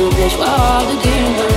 to reach for all the different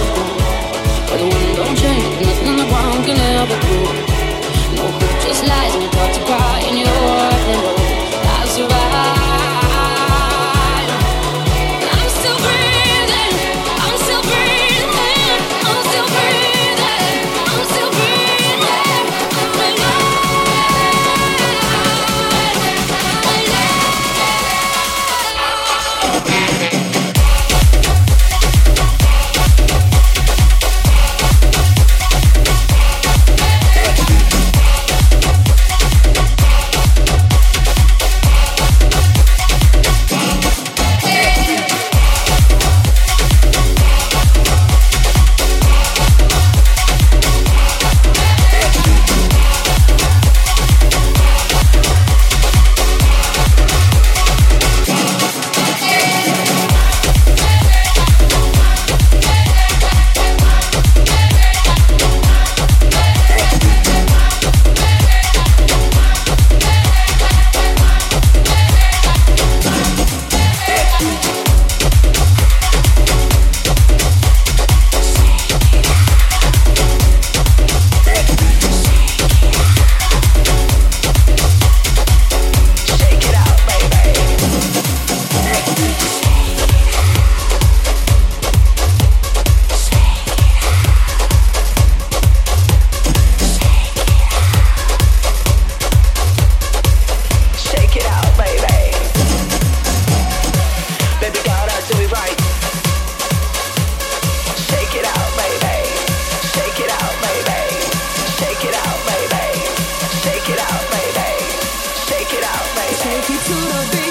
could have been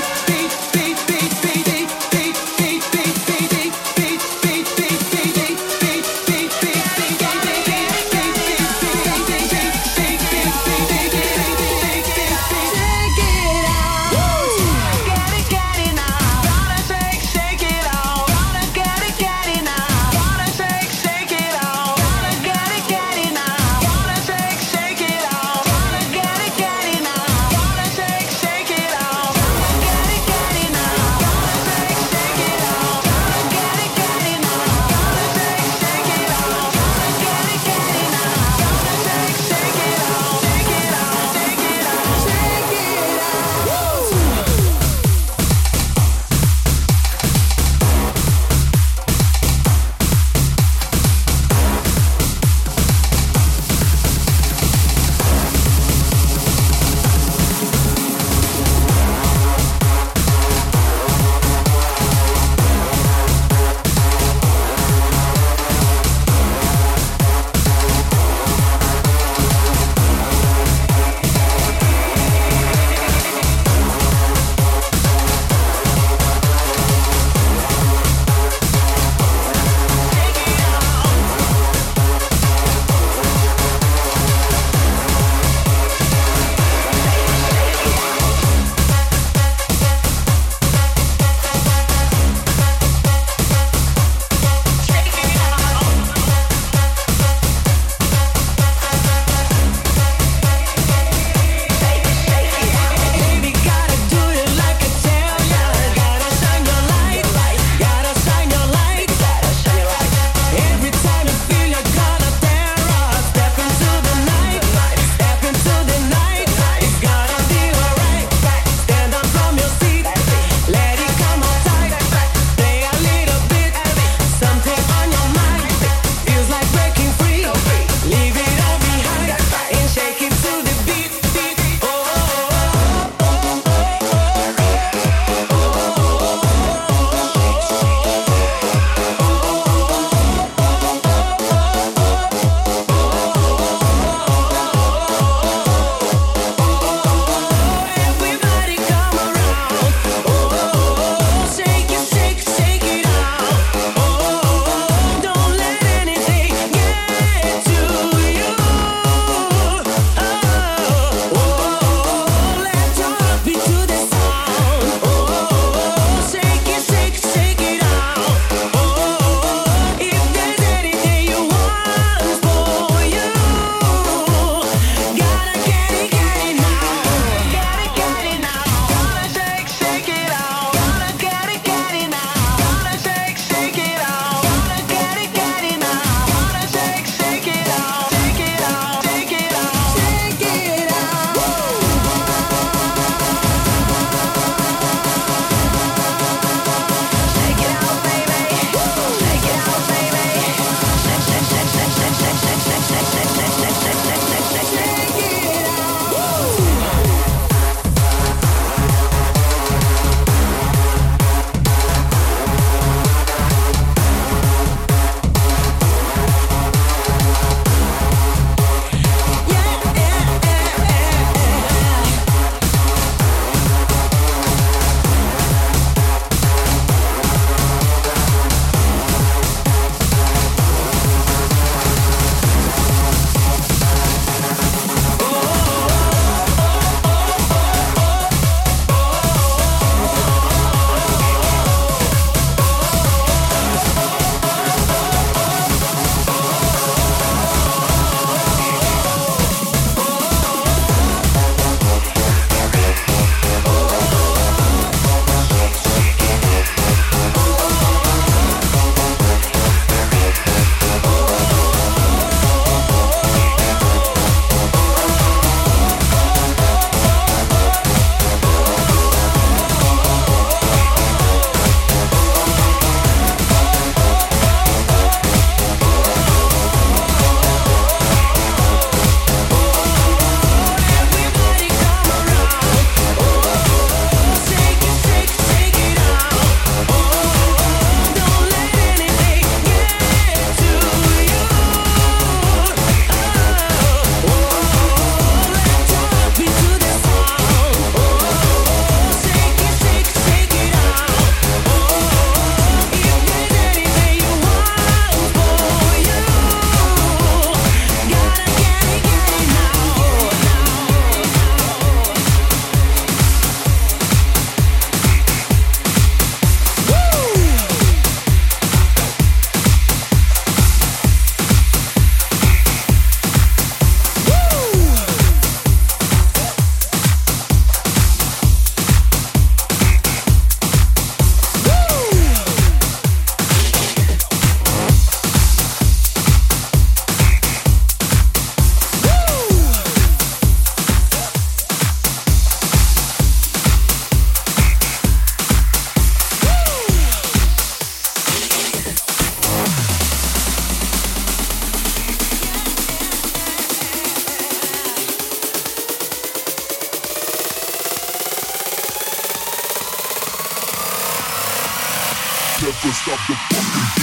stop the fucking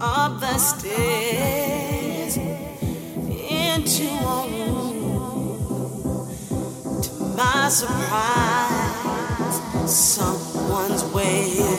up the stairs into a room. To my surprise, someone's waiting.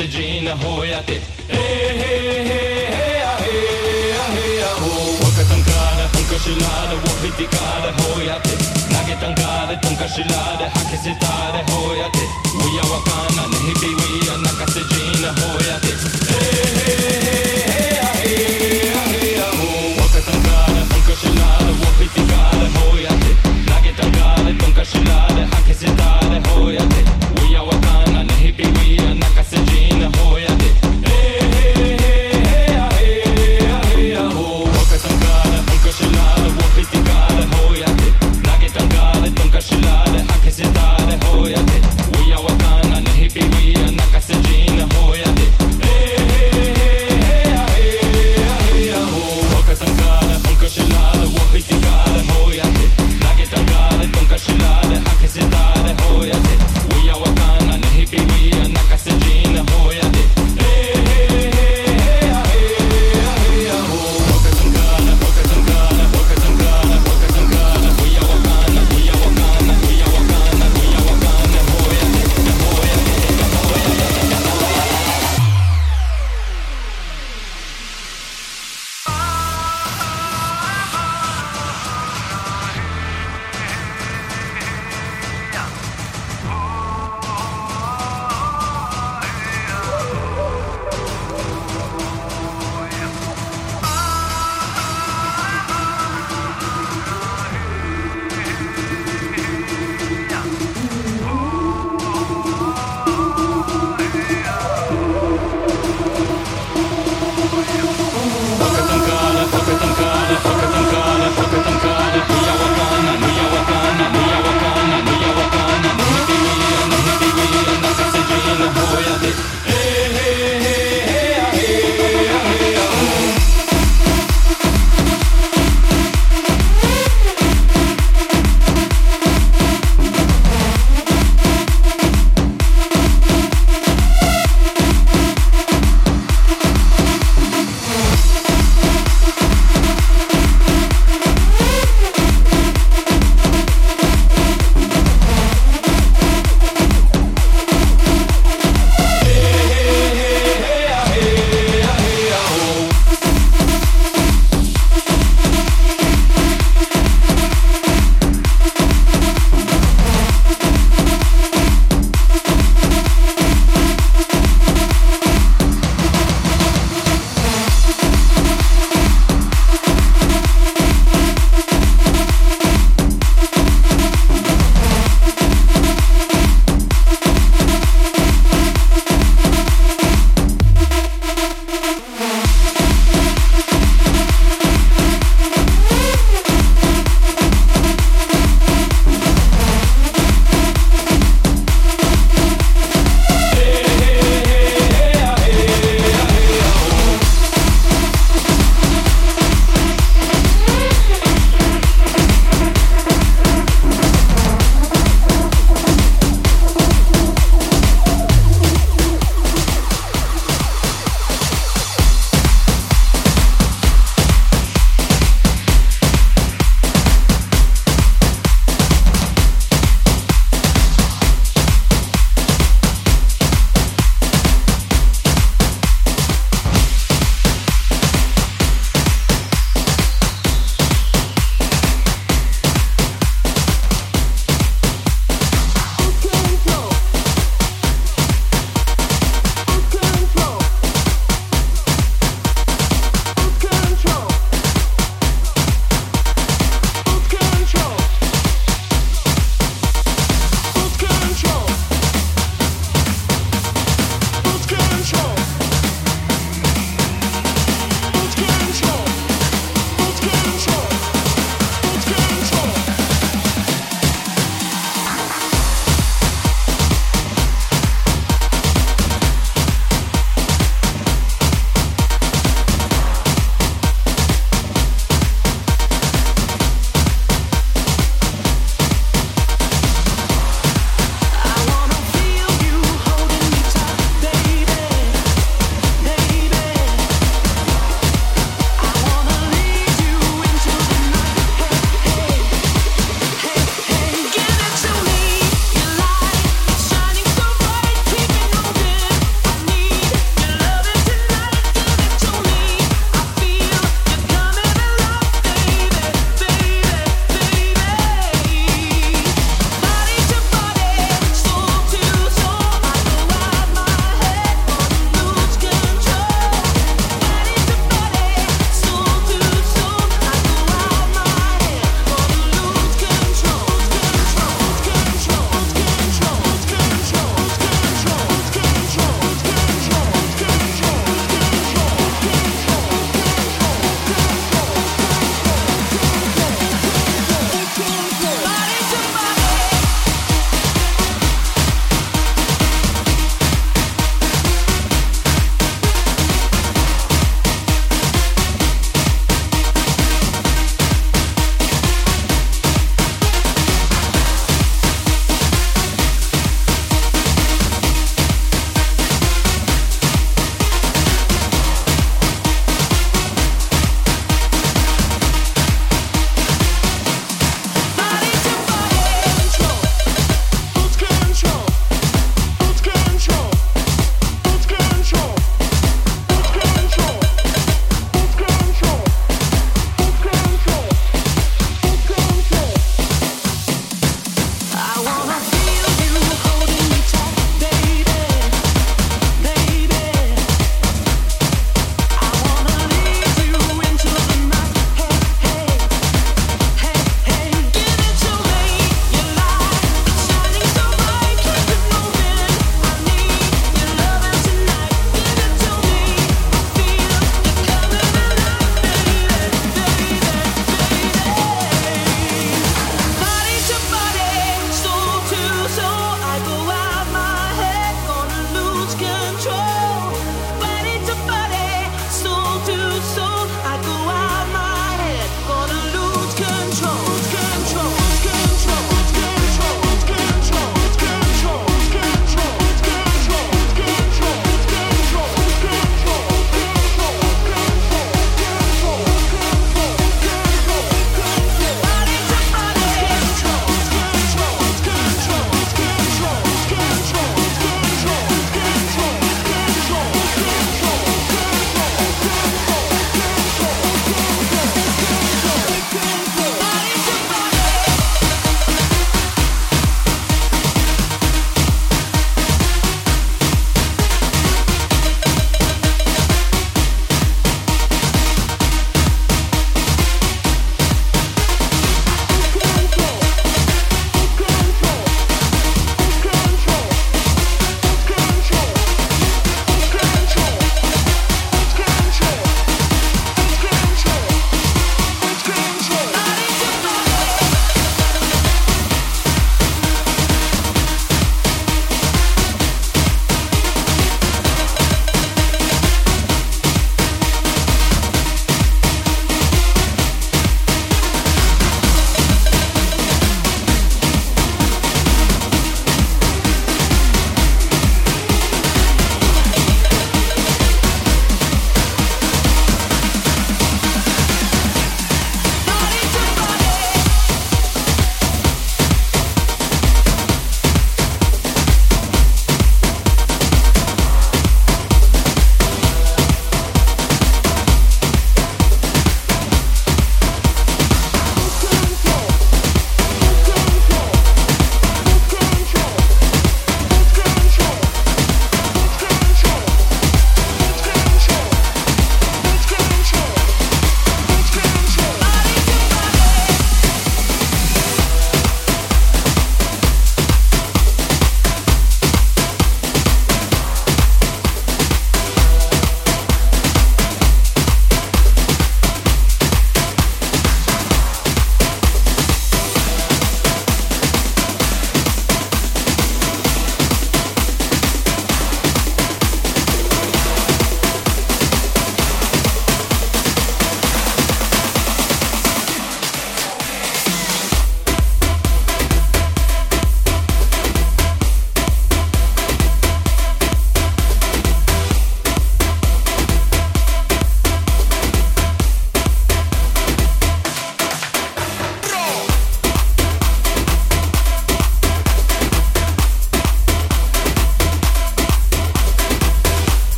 We are 泣か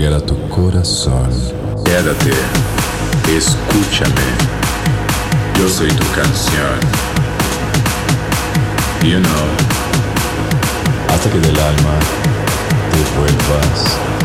llegar a tu corazón. Quédate, escúchame. Yo soy tu canción. You know. Hasta que del alma te vuelvas.